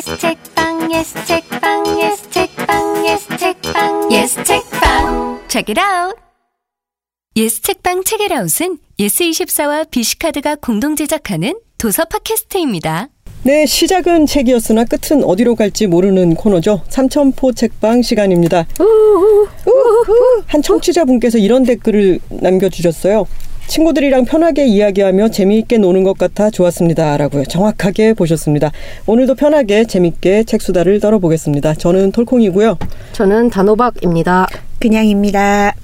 예스 책방 yes 책방 yes 책방 yes 책방 yes 책방 Check it out. 예스 책방 책읽아웃은 예스24와 비시카드가 공동 제작하는 도서 팟캐스트입니다. 네, 시작은 책이었으나 끝은 어디로 갈지 모르는 코너죠. 삼천포 책방 시간입니다. 한 청취자분께서 이런 댓글을 남겨주셨어요. 친구들이랑 편하게 이야기하며 재미있게 노는 것 같아 좋았습니다. 라고요. 정확하게 보셨습니다. 오늘도 편하게 재밌게 책수다를 떨어보겠습니다. 저는 톨콩이고요. 저는 단호박입니다. 그냥입니다.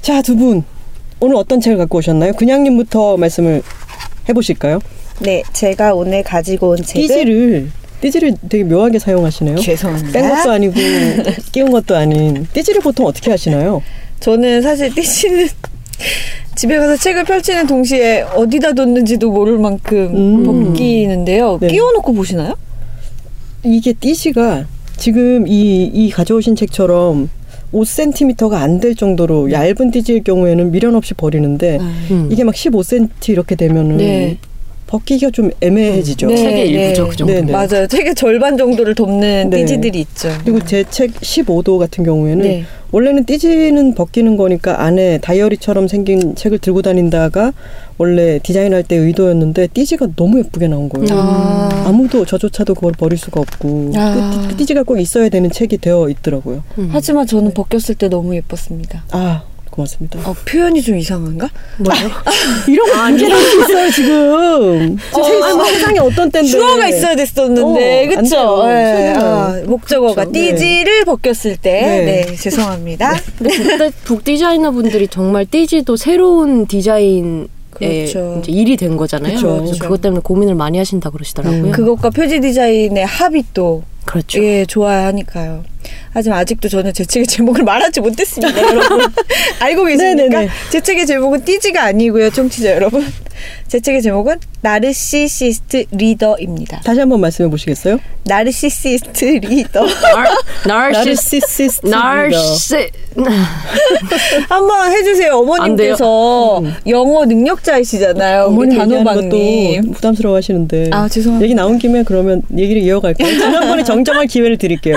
자, 두 분. 오늘 어떤 책을 갖고 오셨나요? 그냥님부터 말씀을 해보실까요? 네, 제가 오늘 가지고 온 책은 띠지를, 띠지를 되게 묘하게 사용하시네요. 죄송합니다. 뺀 것도 아니고 끼운 것도 아닌 띠지를 보통 어떻게 하시나요? 저는 사실 띠씨는 집에 가서 책을 펼치는 동시에 어디다 뒀는지도 모를 만큼 음. 벗기는데요. 네. 끼워놓고 보시나요? 이게 띠지가 지금 이, 이 가져오신 책처럼 5cm가 안 될 정도로 얇은 띠지일 경우에는 미련 없이 버리는데 음. 이게 막 15cm 이렇게 되면은 네. 벗기가 좀 애매해지죠. 네. 책의 일부죠, 그 정도. 네, 네. 맞아요. 책의 절반 정도를 돕는 네. 띠지들이 있죠. 그리고 제 책 15도 같은 경우에는 네. 원래는 띠지는 벗기는 거니까 안에 다이어리처럼 생긴 책을 들고 다닌다가 원래 디자인할 때 의도였는데 띠지가 너무 예쁘게 나온 거예요. 아. 아무도 저조차도 그걸 버릴 수가 없고 아. 그 띠- 띠지가 꼭 있어야 되는 책이 되어 있더라고요. 음. 하지만 저는 벗겼을 때 너무 예뻤습니다. 아 고맙습니다. 어, 표현이 좀 이상한가? 뭐요? 이런 거 문제가 있어요 지금. 어, 세- 아, 뭐, 세상에 어떤 때인데 주어가 있어야 됐었는데 어, 안 그쵸? 돼요. 네. 아, 목적어가 그렇죠. 네. 띠지를 벗겼을 때 네. 네, 죄송합니다. 근데 북, 북 디자이너 분들이 정말 띠지도 새로운 디자인 그렇죠. 이제 일이 된 거잖아요. 그렇죠. 그래서 그렇죠. 그것 때문에 고민을 많이 하신다 그러시더라고요. 음. 그것과 표지 디자인의 합이 또 그렇죠. 예, 좋아야 하니까요. 하지만 아직도 저는 제 책의 제목을 말하지 못했습니다, 여러분. 알고 계십니까? 네네네. 제 책의 제목은 띠지가 아니고요, 청취자 여러분. 제 책의 제목은 나르시시스트 리더입니다. 다시 한번 말씀해 보시겠어요? 나르시시스트 리더. 나르시시스트 나르시 한번 해주세요. 어머님께서 영어 능력자이시잖아요. 우리 단호박님. 부담스러워하시는데. 아, 죄송합니다. 얘기 나온 김에 그러면 얘기를 이어갈까요? 지난번에 정정할 기회를 드릴게요.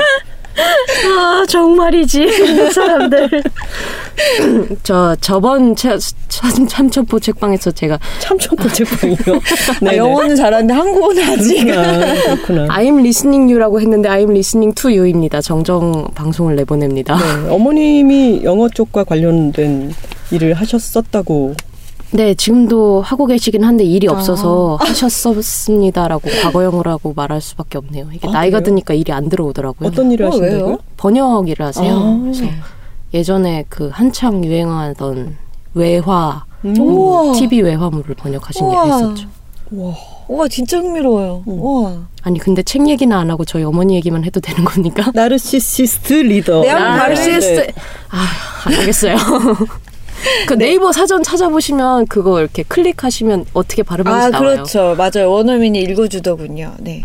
아 정말이지 사람들. 저 저번 차- 참- 참첩보 책방에서 제가 참초보 책방이요. 아, 영어는 잘하는데 한국어는 아직. 그렇구나. 그렇구나. I'm listening you라고 했는데 I'm listening to you입니다. 정정 방송을 내보냅니다. 네, 어머님이 영어 쪽과 관련된 일을 하셨었다고. 네, 지금도 하고 계시긴 한데 일이 없어서 하셨었습니다라고 과거형으로 말할 수밖에 없네요. 이게 아, 나이가 그래요? 드니까 일이 안 들어오더라고요. 어떤 일을 어, 하신다고요? 번역 일을 하세요. 아. 그래서 예전에 그 한창 유행하던 외화, 음. 우와. TV 외화물을 번역하신 일을 우와. 했었죠. 와. 와, 진짜 흥미로워요. 음. 우와. 아니 근데 책 얘기는 안 하고 저희 어머니 얘기만 해도 되는 겁니까? 나르시시스트 리더. 네, 나르시스트. 네. 아, 안 하겠어요. 그 네 이버 사전 찾아보시면 그거 이렇게 클릭하시면 어떻게 발음하는지 아, 나와요. 그렇죠. 맞아요. 원어민이 읽어주더군요. 네.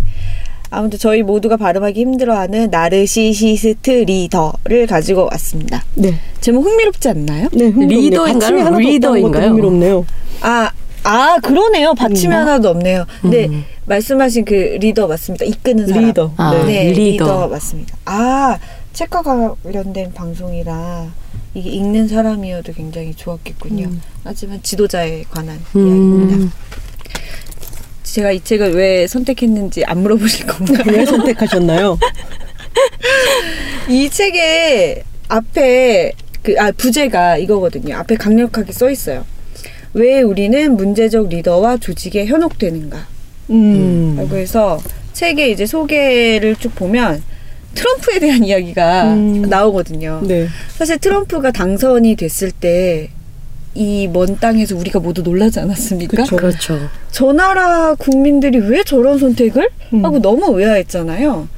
아무튼 저희 모두가 발음하기 힘들어하는 나르시시스트 리더를 가지고 왔습니다. 네. 제목 흥미롭지 않나요? 네, 흥미롭네요. 리더인가요? 리더인가요? 흥미롭네요. 아, 아 그러네요. 받침이 하나도 없네요. 근데 음. 말씀하신 그 리더 맞습니다. 이끄는 사람. 리더. 아, 네. 네, 리더. 리더. 맞습니다. 아, 책과 관련된 방송이라 이게 읽는 사람이어도 굉장히 좋았겠군요. 음. 하지만 지도자에 관한 이야기입니다. 음, 제가 이 책을 왜 선택했는지 안 물어보실 건가요? 왜 선택하셨나요? 이 책의 앞에 그 아 부제가 이거거든요. 앞에 강력하게 써 있어요. 왜 우리는 문제적 리더와 조직에 현혹되는가? 음. 라고 해서 책의 이제 소개를 쭉 보면 트럼프에 대한 이야기가 음. 나오거든요. 네. 사실 트럼프가 당선이 됐을 때 이 먼 땅에서 우리가 모두 놀라지 않았습니까? 그쵸. 그렇죠. 저 나라 국민들이 왜 저런 선택을? 음. 하고 너무 의아했잖아요.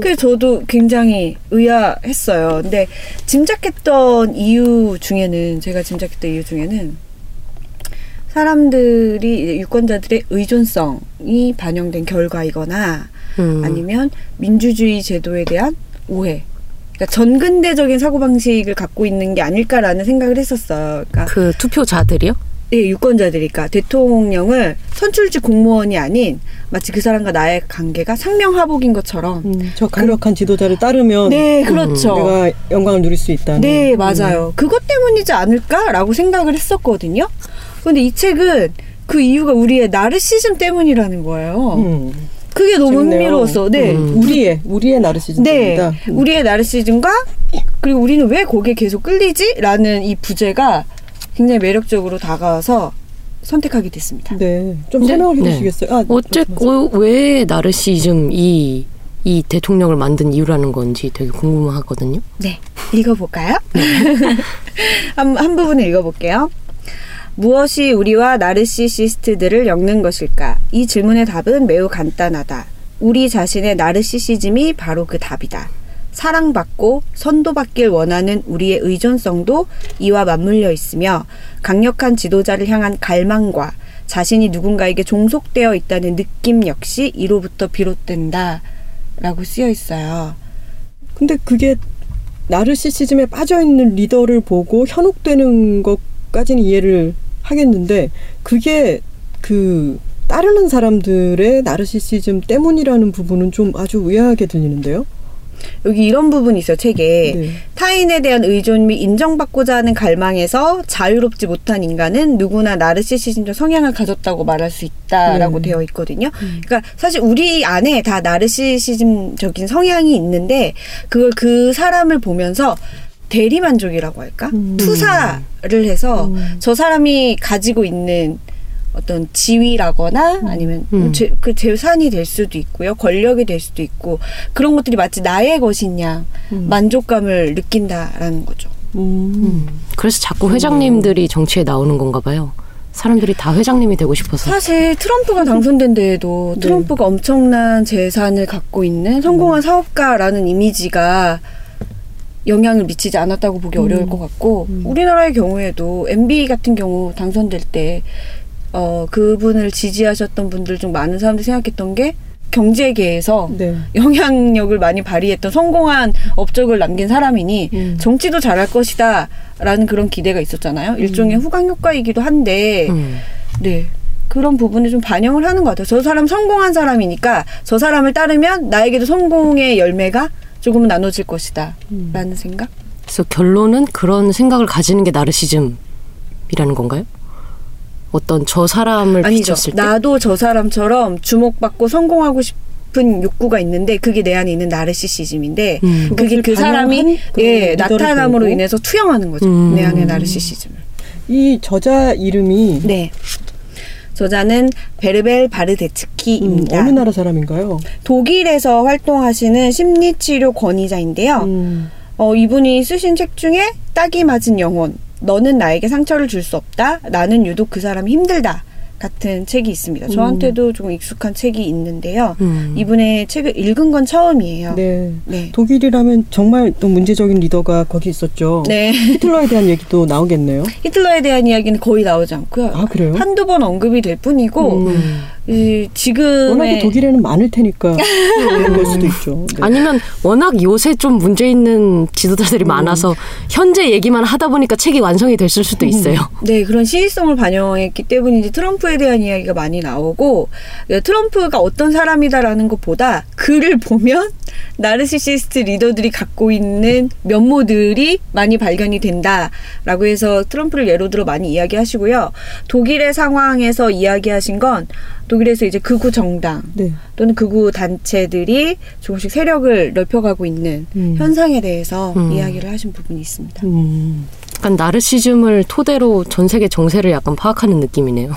그래서 저도 굉장히 의아했어요. 근데 짐작했던 이유 중에는 제가 짐작했던 이유 중에는 사람들이 유권자들의 의존성이 반영된 결과이거나 음. 아니면 민주주의 제도에 대한 오해. 그러니까 전근대적인 사고방식을 갖고 있는 게 아닐까라는 생각을 했었어요. 그러니까 그 투표자들이요? 예, 유권자들이니까 대통령을 선출직 공무원이 아닌 마치 그 사람과 나의 관계가 상명하복인 것처럼 음, 저 강력한 지도자를 따르면 네, 그렇죠. 내가 영광을 누릴 수 있다는. 네, 맞아요. 그것 때문이지 않을까라고 생각을 했었거든요. 근데 이 책은 그 이유가 우리의 나르시즘 때문이라는 거예요. 음, 그게 너무 재밌네요. 흥미로웠어. 네. 음. 우리의 우리의 나르시즘입니다. 네. 우리의 나르시즘과 그리고 우리는 왜 거기에 계속 끌리지? 라는 이 부제가 굉장히 매력적으로 다가와서 선택하게 됐습니다. 네, 좀 네. 설명을 네. 해주시겠어요? 아, 어째 말씀하세요. 어, 왜 나르시즘이 이 대통령을 만든 이유라는 건지 되게 궁금하거든요. 네. 읽어볼까요? 한, 한 부분을 읽어볼게요. 무엇이 우리와 나르시시스트들을 엮는 것일까? 이 질문의 답은 매우 간단하다. 우리 자신의 나르시시즘이 바로 그 답이다. 사랑받고 선도받길 원하는 우리의 의존성도 이와 맞물려 있으며 강력한 지도자를 향한 갈망과 자신이 누군가에게 종속되어 있다는 느낌 역시 이로부터 비롯된다. 라고 쓰여 있어요. 근데 그게 나르시시즘에 빠져 있는 리더를 보고 현혹되는 것까지는 이해를 하겠는데 그게 그 따르는 사람들의 나르시시즘 때문이라는 부분은 좀 아주 의아하게 들리는데요. 여기 이런 부분이 있어요, 책에. 네. 타인에 대한 의존 및 인정받고자 하는 갈망에서 자유롭지 못한 인간은 누구나 나르시시즘적 성향을 가졌다고 말할 수 있다라고 네. 되어 있거든요. 그러니까 사실 우리 안에 다 나르시시즘적인 성향이 있는데 그걸 그 사람을 보면서 대리만족이라고 할까? 음. 투사를 해서 음. 저 사람이 가지고 있는 어떤 지위라거나 아니면 음. 제, 그 재산이 될 수도 있고요. 권력이 될 수도 있고 그런 것들이 마치 나의 것인 양 음. 만족감을 느낀다라는 거죠. 음. 그래서 자꾸 회장님들이 정치에 나오는 건가 봐요. 사람들이 다 회장님이 되고 싶어서. 사실 트럼프가 당선된 데에도 네. 트럼프가 엄청난 재산을 갖고 있는 성공한 사업가라는 이미지가 영향을 미치지 않았다고 보기 어려울 것 같고 음. 우리나라의 경우에도 MB 같은 경우 당선될 때 어, 그분을 지지하셨던 분들 중 많은 사람들이 생각했던 게 경제계에서 네. 영향력을 많이 발휘했던 성공한 업적을 남긴 사람이니 음. 정치도 잘할 것이다 라는 그런 기대가 있었잖아요. 일종의 후광 효과이기도 한데 음. 네. 그런 부분을 좀 반영을 하는 것 같아요. 저 사람 성공한 사람이니까 저 사람을 따르면 나에게도 성공의 열매가 조금은 나눠질 것이다. 음. 라는 생각? 그래서 결론은 그런 생각을 가지는 게 나르시즘이라는 건가요? 어떤 저 사람을 아니죠. 비췄을 때. 나도 저 사람처럼 주목받고 성공하고 싶은 욕구가 있는데 그게 내 안에 있는 나르시시즘인데 음. 그게 그 사람이 예, 나타남으로 보고. 인해서 투영하는 거죠. 음. 내 안에 나르시시즘을. 이 저자 이름이 네. 저자는 베르벨 음, 바르데츠키입니다. 어느 나라 사람인가요? 독일에서 활동하시는 심리치료 권위자인데요. 음. 어, 이분이 쓰신 책 중에 딱이 맞은 영혼, 너는 나에게 상처를 줄 수 없다. 나는 유독 그 사람이 힘들다. 같은 책이 있습니다. 저한테도 조금 익숙한 책이 있는데요. 음. 이분의 책을 읽은 건 처음이에요. 네. 네. 네. 독일이라면 정말 또 문제적인 리더가 거기 있었죠. 네. 히틀러에 대한 얘기도 나오겠네요. 히틀러에 대한 이야기는 거의 나오지 않고요. 아 그래요? 한두 번 언급이 될 뿐이고, 음. 이 지금의 워낙에 독일에는 많을 테니까 그런 걸 수도 있죠. 네. 아니면 워낙 요새 좀 문제 있는 지도자들이 많아서 현재 얘기만 하다 보니까 책이 완성이 됐을 수도 있어요. 네, 그런 시의성을 반영했기 때문인지 트럼프에 대한 이야기가 많이 나오고 네, 트럼프가 어떤 사람이다라는 것보다 글을 보면 나르시시스트 리더들이 갖고 있는 면모들이 많이 발견이 된다라고 해서 트럼프를 예로 들어 많이 이야기하시고요. 독일의 상황에서 이야기하신 건 독일에서 이제 극우 정당 네. 또는 극우 단체들이 조금씩 세력을 넓혀가고 있는 음. 현상에 대해서 음. 이야기를 하신 부분이 있습니다. 음. 약간 나르시즘을 토대로 전 세계 정세를 약간 파악하는 느낌이네요.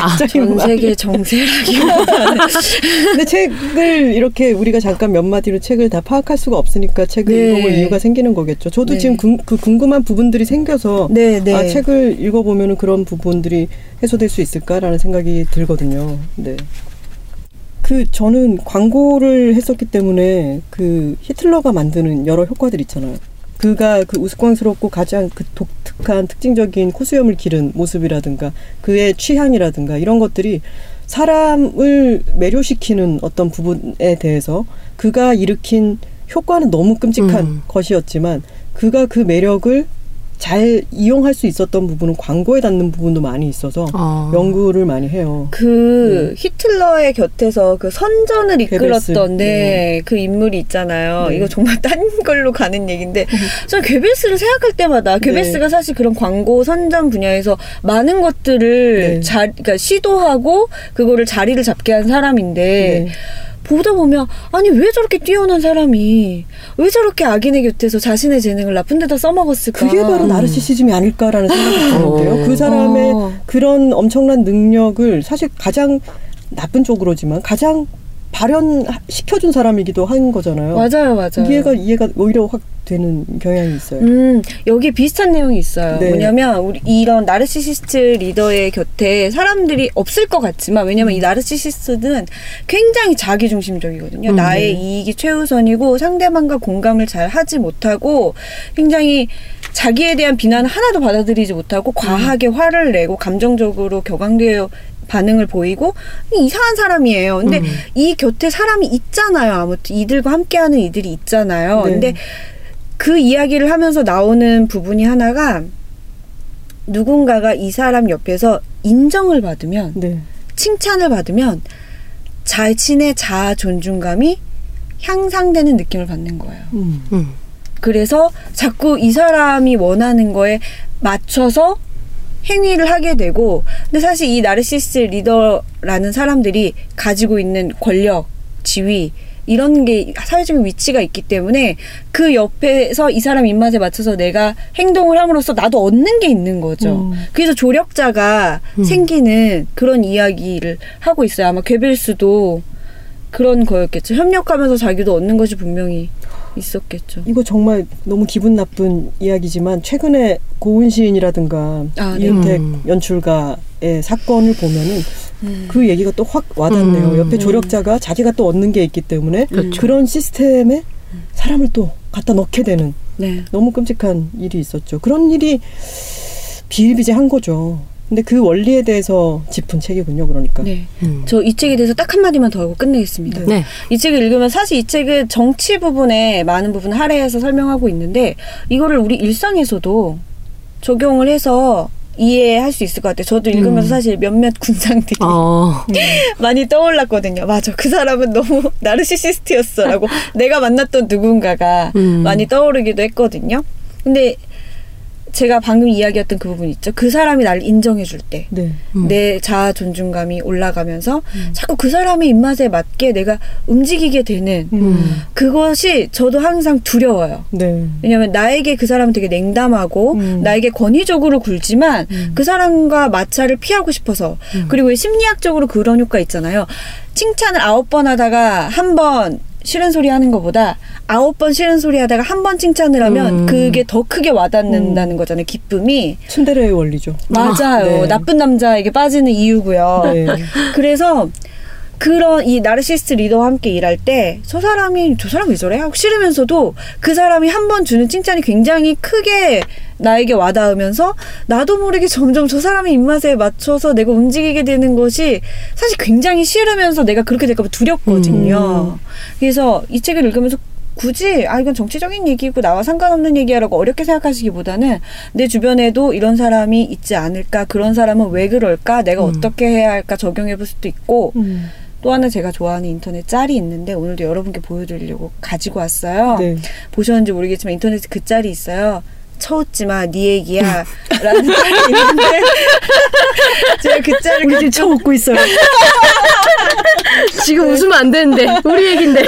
아, 전 세계 정세라기보다는 근데 책을 이렇게 우리가 잠깐 몇 마디로 책을 다 파악할 수가 없으니까 책을 네. 읽어볼 이유가 생기는 거겠죠. 저도 네. 지금 궁, 그 궁금한 부분들이 생겨서 네, 네. 아, 책을 읽어보면 그런 부분들이 해소될 수 있을까라는 생각이 들거든요. 네. 그 저는 광고를 했었기 때문에 그 히틀러가 만드는 여러 효과들 있잖아요. 그가 그 우스꽝스럽고 가장 그 독특한 특징적인 코수염을 기른 모습이라든가 그의 취향이라든가 이런 것들이 사람을 매료시키는 어떤 부분에 대해서 그가 일으킨 효과는 너무 끔찍한 음. 것이었지만 그가 그 매력을 잘 이용할 수 있었던 부분은 광고에 닿는 부분도 많이 있어서 어. 연구를 많이 해요. 그 히틀러의 곁에서 그 선전을. 이끌었던 네, 그 인물이 있잖아요. 네. 이거 정말 딴 걸로 가는 얘기인데 저는 괴벨스를 생각할 때마다 괴벨스가 사실 그런 광고 선전 분야에서 많은 것들을 네. 자, 그러니까 시도하고 그거를 자리를 잡게 한 사람인데 네. 보다 보면 아니 왜 저렇게 뛰어난 사람이 왜 저렇게 악인의 곁에서 자신의 재능을 나쁜 데다 써먹었을까? 그게 바로 나르시시즘이 아닐까라는 생각이 드는데요. 어. 그 사람의 어. 그런 엄청난 능력을 사실 가장 나쁜 쪽으로지만 가장 발현시켜준 사람이기도 한 거잖아요. 맞아요, 맞아요. 이해가 이해가 오히려 확 되는 경향이 있어요. 음, 여기 비슷한 내용이 있어요. 네. 뭐냐면, 우리 이런 나르시시스트 리더의 곁에 사람들이 없을 것 같지만, 왜냐면 이 나르시시스트는 굉장히 자기 중심적이거든요. 음, 나의 네. 이익이 최우선이고, 상대방과 공감을 잘 하지 못하고, 굉장히 자기에 대한 비난을 하나도 받아들이지 못하고, 과하게 화를 내고, 감정적으로 격앙되어 반응을 보이고 이상한 사람이에요. 근데 음. 이 곁에 사람이 있잖아요. 아무튼 이들과 함께하는 이들이 있잖아요. 네. 근데 그 이야기를 하면서 나오는 부분이 하나가 누군가가 이 사람 옆에서 인정을 받으면 네. 칭찬을 받으면 자신의 자아 존중감이 향상되는 느낌을 받는 거예요. 음. 음. 그래서 자꾸 이 사람이 원하는 거에 맞춰서 행위를 하게 되고 근데 사실 이 나르시스 리더라는 사람들이 가지고 있는 권력, 지위 이런 게 사회적인 위치가 있기 때문에 그 옆에서 이 사람 입맛에 맞춰서 내가 행동을 함으로써 나도 얻는 게 있는 거죠. 음. 그래서 조력자가 음. 생기는 그런 이야기를 하고 있어요. 아마 괴벨스도 그런 거였겠죠. 협력하면서 자기도 얻는 것이 분명히 있었겠죠. 이거 정말 너무 기분 나쁜 이야기지만 최근에 고은 시인이라든가 아, 네. 이은택 음. 연출가의 사건을 보면은 음. 그 얘기가 또 확 와닿네요. 음. 옆에 조력자가 자기가 또 얻는 게 있기 때문에 그렇죠. 그런 시스템에 사람을 또 갖다 넣게 되는 네. 너무 끔찍한 일이 있었죠. 그런 일이 비일비재한 거죠. 근데 그 원리에 대해서 짚은 책이군요. 그러니까. 네. 음. 저이 책에 대해서 딱 한마디만 더 하고 끝내겠습니다. 네. 네. 이 책을 읽으면 사실 이 책은 정치 부분에 많은 부분을 할애해서 설명하고 있는데 이거를 우리 일상에서도 적용을 해서 이해할 수 있을 것 같아요. 저도 읽으면서 음. 사실 몇몇 군상들이 어. 많이 떠올랐거든요. 맞아. 그 사람은 너무 나르시시스트였어. 라고 내가 만났던 누군가가 음. 많이 떠오르기도 했거든요. 근데 제가 방금 이야기했던 그 부분 있죠. 그 사람이 나를 인정해줄 때. 네. 음. 내 자아 존중감이 올라가면서 자꾸 그 사람의 입맛에 맞게 내가 움직이게 되는 음. 그것이 저도 항상 두려워요. 네. 왜냐면 나에게 그 사람은 되게 냉담하고 음. 나에게 권위적으로 굴지만 음. 그 사람과 마찰을 피하고 싶어서 그리고 왜 심리학적으로 그런 효과 있잖아요. 칭찬을 아홉 번 하다가 한번 싫은 소리 하는 것보다 아홉 번 싫은 소리 하다가 한 번 칭찬을 하면 음. 그게 더 크게 와닿는다는 거잖아요. 기쁨이. 츤데레의 원리죠. 맞아요. 네. 나쁜 남자에게 빠지는 이유고요. 네. 그래서 그런 이 나르시스트 리더와 함께 일할 때 저 사람이 저 사람 왜 저래 하고 싫으면서도 그 사람이 한 번 주는 칭찬이 굉장히 크게 나에게 와닿으면서 나도 모르게 점점 저 사람의 입맛에 맞춰서 내가 움직이게 되는 것이 사실 굉장히 싫으면서 내가 그렇게 될까 봐 두렵거든요. 그래서 이 책을 읽으면서 굳이 아 이건 정치적인 얘기고 나와 상관없는 얘기야라고 어렵게 생각하시기보다는 내 주변에도 이런 사람이 있지 않을까 그런 사람은 왜 그럴까 내가 음. 어떻게 해야 할까 적용해 볼 수도 있고 음. 또 하나 제가 좋아하는 인터넷 짤이 있는데 오늘도 여러분께 보여드리려고 가지고 왔어요. 네. 보셨는지 모르겠지만 인터넷에 그 짤이 있어요. 쳐웃지마 네 얘기야 라는 짤이 있는데 제가 그 짤을 우리 지금 쳐 웃고 있어요. 지금 웃으면 안 되는데 우리 얘긴데.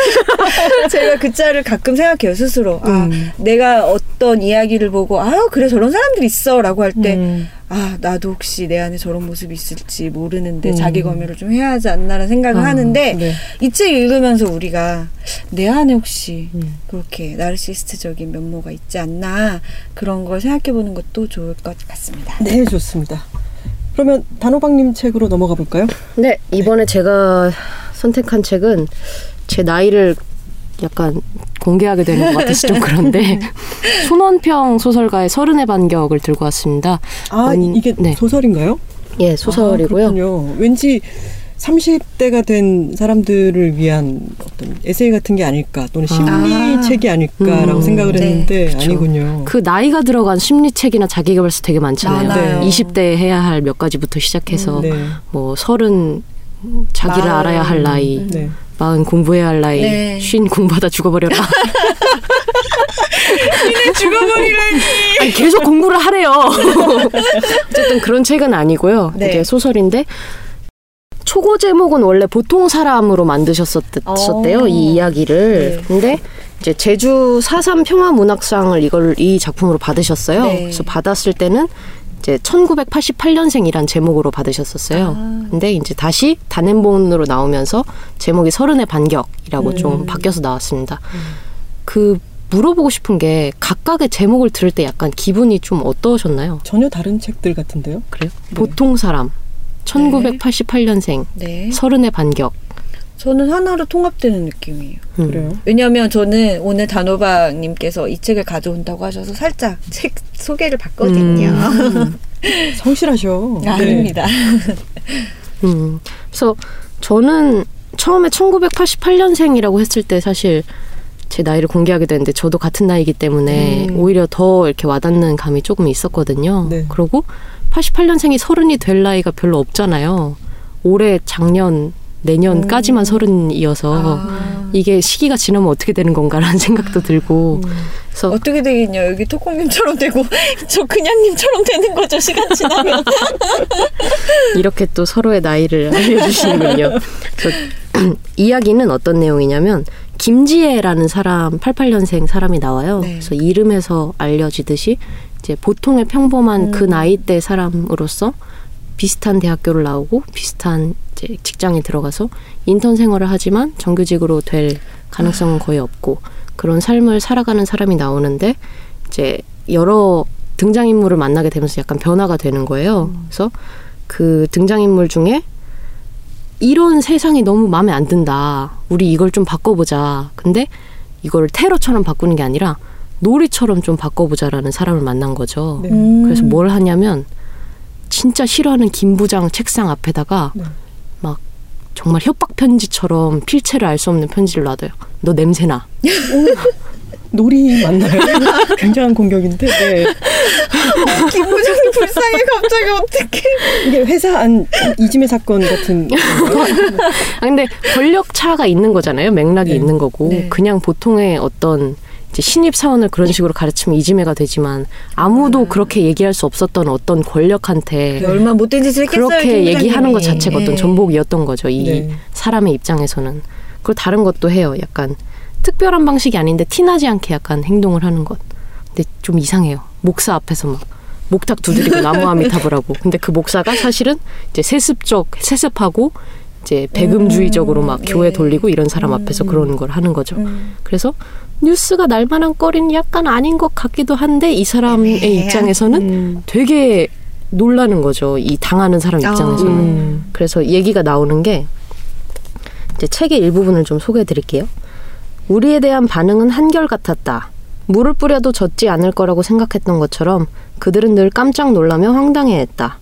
제가 그 짤을 가끔 생각해요 스스로 아 음. 내가 어떤 이야기를 보고 아유 그래 저런 사람들이 있어 라고 할때 음. 아 나도 혹시 내 안에 저런 모습이 있을지 모르는데 음. 자기 검열을 좀 해야 하지 않나라는 생각을 아, 하는데 네. 이책 읽으면서 우리가 내 안에 혹시 음. 그렇게 나르시스트적인 면모가 있지 않나 그런 걸 생각해 보는 것도 좋을 것 같습니다. 네, 좋습니다. 그러면 단호박님 책으로 넘어가 볼까요? 네, 이번에 제가 선택한 책은 제 나이를 약간 공개하게 되는 것 같아서 좀 그런데 손원평 소설가의 서른의 반격을 들고 왔습니다. 아, 아니, 이게 네. 소설인가요? 예, 소설이고요. 아. 왠지 30대가 된 사람들을 위한 어떤 에세이 같은 게 아닐까 또는 심리책이 아닐까라고 음. 생각을 네, 했는데 그쵸. 아니군요. 그 나이가 들어간 심리책이나 자기개발서 되게 많잖아요. 많아요. 네. 20대에 해야 할 몇 가지부터 시작해서 네. 뭐 서른 자기를 마흔. 알아야 할 나이, 네. 마흔 공부해야 할 나이, 네. 쉰 공부하다 죽어버려라. 죽어버리라니. 아니, 계속 공부를 하래요. 어쨌든 그런 책은 아니고요. 네. 이게 소설인데 초고 제목은 원래 보통 사람으로 만드셨었대요 어. 이 이야기를. 네. 근데 이제 제주 4.3 평화문학상을 이걸 이 작품으로 받으셨어요. 네. 그래서 받았을 때는 이제 1988년생이란 제목으로 받으셨었어요. 아. 근데 이제 다시 단행본으로 나오면서 제목이 서른의 반격이라고 음. 좀 바뀌어서 나왔습니다. 그 물어보고 싶은 게 각각의 제목을 들을 때 약간 기분이 좀 어떠셨나요? 전혀 다른 책들 같은데요. 그래요? 네. 보통 사람 1988년생 네. 서른의 반격 저는 하나로 통합되는 느낌이에요. 음. 그래요. 왜냐면 저는 오늘 단호박님께서 이 책을 가져온다고 하셔서 살짝 책 소개를 받거든요. 음. 성실하셔. 네. 아닙니다. 음. 그래서 저는 처음에 1988년생이라고 했을 때 사실 제 나이를 공개하게 됐는데 저도 같은 나이기 때문에 음. 오히려 더 이렇게 와닿는 감이 조금 있었거든요. 네. 그리고 88년생이 서른이 될 나이가 별로 없잖아요. 올해 작년 내년까지만 서른이어서 아. 이게 시기가 지나면 어떻게 되는 건가라는 생각도 들고 그래서 어떻게 되겠냐 여기 토콩님처럼 되고 저 그냥님처럼 되는 거죠 시간 지나면 이렇게 또 서로의 나이를 알려주시는군요. 이야기는 어떤 내용이냐면 김지혜라는 사람 88년생 사람이 나와요. 네. 그래서 이름에서 알려지듯이 이제 보통의 평범한 그 나이대 사람으로서 비슷한 대학교를 나오고 비슷한 이제 직장에 들어가서 인턴 생활을 하지만 정규직으로 될 가능성은 거의 없고 그런 삶을 살아가는 사람이 나오는데 이제 여러 등장인물을 만나게 되면서 약간 변화가 되는 거예요. 그래서 그 등장인물 중에 이런 세상이 너무 마음에 안 든다. 우리 이걸 좀 바꿔보자. 근데 이걸 테러처럼 바꾸는 게 아니라 놀이처럼 좀 바꿔보자라는 사람을 만난 거죠. 네. 그래서 뭘 하냐면 진짜 싫어하는 김 부장 책상 앞에다가 네. 막 정말 협박 편지처럼 필체를 알 수 없는 편지를 놔둬요. 너 냄새나. 놀이 맞나요? 굉장한 공격인데 네. 김 부장님 불쌍해 갑자기 어떡해 이게 회사 안 이지매 사건 같은? 아, 근데 권력 차가 있는 거잖아요. 맥락이 네. 있는 거고 네. 그냥 보통의 어떤 신입 사원을 그런 식으로 가르치면 이지매가 되지만 아무도 음. 그렇게 얘기할 수 없었던 어떤 권력한테 얼마나 못된 짓을 했겠어요 그렇게 김 얘기하는 것. 자체가 어떤 네. 전복이었던 거죠. 이 네. 사람의 입장에서는. 그리고 다른 것도 해요. 약간 특별한 방식이 아닌데 티나지 않게 약간 행동을 하는 것. 근데 좀 이상해요. 목사 앞에서 막 목탁 두드리고 나무 아미탑을 하고. 근데 그 목사가 사실은 이제 세습적, 세습하고 이제 배금주의적으로 막 네. 교회 돌리고 이런 사람 앞에서 그러는 걸 하는 거죠. 음. 그래서 뉴스가 날만한 거리는 약간 아닌 것 같기도 한데 이 사람의 네. 입장에서는 음. 되게 놀라는 거죠. 이 당하는 사람 입장에서는. 음. 그래서 얘기가 나오는 게 이제 책의 일부분을 좀 소개해 드릴게요. 우리에 대한 반응은 한결같았다. 물을 뿌려도 젖지 않을 거라고 생각했던 것처럼 그들은 늘 깜짝 놀라며 황당해했다.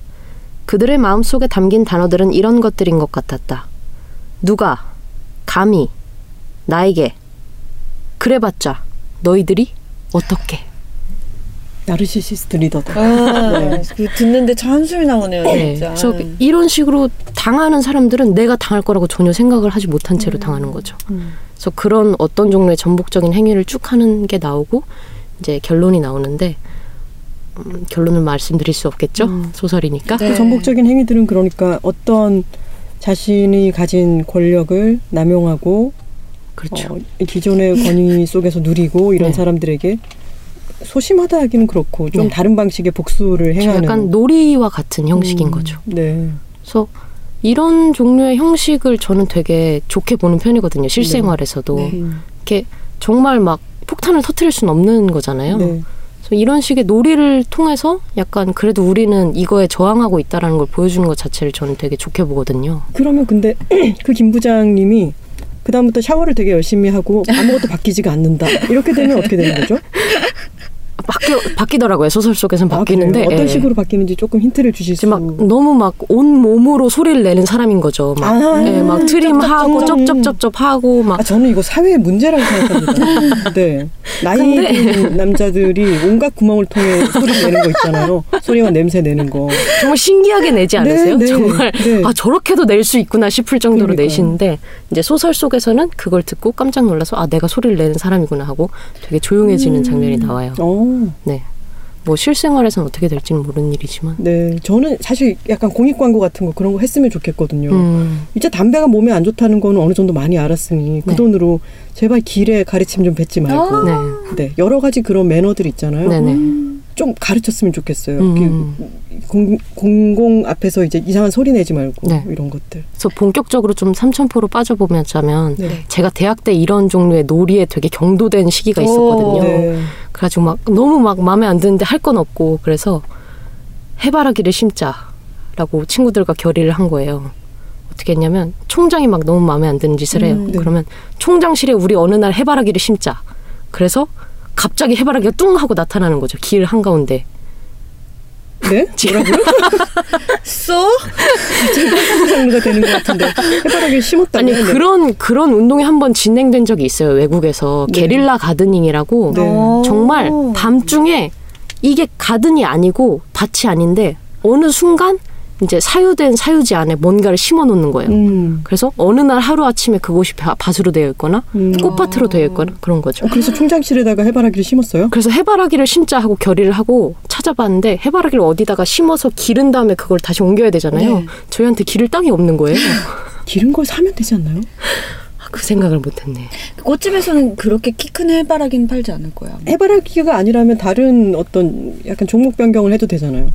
그들의 마음속에 담긴 단어들은 이런 것들인 것 같았다. 누가, 감히, 나에게, 그래봤자, 너희들이 어떻게. 나르시시스트 리더다. 아, 네. 그 듣는데 참 한숨이 나오네요 네. 진짜 그래서 이런 식으로 당하는 사람들은 내가 당할 거라고 전혀 생각을 하지 못한 채로 당하는 거죠. 그래서 그런 어떤 종류의 전복적인 행위를 쭉 하는 게 나오고 이제 결론이 나오는데 음, 결론을 말씀드릴 수 없겠죠. 소설이니까. 네. 그 전복적인 행위들은 그러니까 어떤 자신이 가진 권력을 남용하고 그렇죠. 어, 기존의 권위 속에서 누리고 이런 네. 사람들에게 소심하다 하기는 그렇고 좀 네. 다른 방식의 복수를 행하는 약간 놀이와 같은 형식인 음, 거죠. 네. 그래서 이런 종류의 형식을 저는 되게 좋게 보는 편이거든요. 실생활에서도 네. 음, 이렇게 정말 막 폭탄을 터트릴 수는 없는 거잖아요. 네. 그래서 이런 식의 놀이를 통해서 약간 그래도 우리는 이거에 저항하고 있다라는 걸 보여주는 것 자체를 저는 되게 좋게 보거든요. 그러면 근데 그 김 부장님이 그 다음부터 샤워를 되게 열심히 하고 아무것도 바뀌지가 않는다. 이렇게 되면 어떻게 되는 거죠? 바뀌 바뀌더라고요 소설 속에서는 아, 바뀌는데 그래요? 어떤 예. 식으로 바뀌는지 조금 힌트를 주실 수. 막 너무 막 온 몸으로 소리를 내는 사람인 거죠. 막, 아, 예, 막 트림하고 쩝쩝쩝. 쩝쩝쩝쩝 하고 막 아 저는 이거 사회의 문제라고 생각합니다. 네. 나이 든 남자들이 온갖 구멍을 통해 소리 내는 거 있잖아요. 소리와 냄새 내는 거. 정말 신기하게 내지 않으세요? 네, 네, 정말 네. 아 저렇게도 낼 수 있구나 싶을 정도로 그러니까요. 내시는데 이제 소설 속에서는 그걸 듣고 깜짝 놀라서 아 내가 소리를 내는 사람이구나 하고 되게 조용해지는 장면이 나와요. 어. 네. 뭐 실생활에서는 어떻게 될지는 모르는 일이지만. 네. 저는 사실 약간 공익 광고 같은 거 그런 거 했으면 좋겠거든요. 음, 이제 담배가 몸에 안 좋다는 거는 어느 정도 많이 알았으니 그 네. 돈으로 제발 길에 가르침 좀 뱉지 말고 네. 네 여러 가지 그런 매너들 있잖아요. 네네. 좀 가르쳤으면 좋겠어요. 음. 그 공, 공공 앞에서 이제 이상한 소리 내지 말고 네. 이런 것들. 그래서 본격적으로 좀 삼천포로 빠져보자면 네. 제가 대학 때 이런 종류의 놀이에 되게 경도된 시기가 있었거든요. 네. 그래가지고 막 너무 막 마음에 안 드는데 할 건 없고 그래서 해바라기를 심자라고 친구들과 결의를 한 거예요. 어떻게 했냐면 총장이 막 너무 마음에 안 드는 짓을 해요. 음, 네. 그러면 총장실에 우리 어느 날 해바라기를 심자. 그래서 갑자기 해바라기가 뚱 하고 나타나는 거죠. 길 한가운데. 네? 뭐라고요? 쏘? 장르가 되는 것 같은데 해바라기 심었다고 아니 그런 그런 운동이 한 번 진행된 적이 있어요. 외국에서 네. 게릴라 가드닝이라고 네. 어. 정말 밤중에 이게 가든이 아니고 밭이 아닌데 어느 순간 이제 사유된 사유지 안에 뭔가를 심어 놓는 거예요. 음. 그래서 어느 날 하루 아침에 그곳이 밭- 밭으로 되어 있거나 음. 꽃밭으로 되어 있거나 그런 거죠. 어, 그래서 총장실에다가 해바라기를 심었어요? 그래서 해바라기를 심자 하고 결의를 하고 찾아봤는데 해바라기를 어디다가 심어서 기른 다음에 그걸 다시 옮겨야 되잖아요. 네. 저희한테 기를 땅이 없는 거예요. 기른 걸 사면 되지 않나요? 아, 그 생각을 못했네. 꽃집에서는 그렇게 키 큰 해바라기는 팔지 않을 거야. 해바라기가 아니라면 다른 어떤 약간 종목 변경을 해도 되잖아요.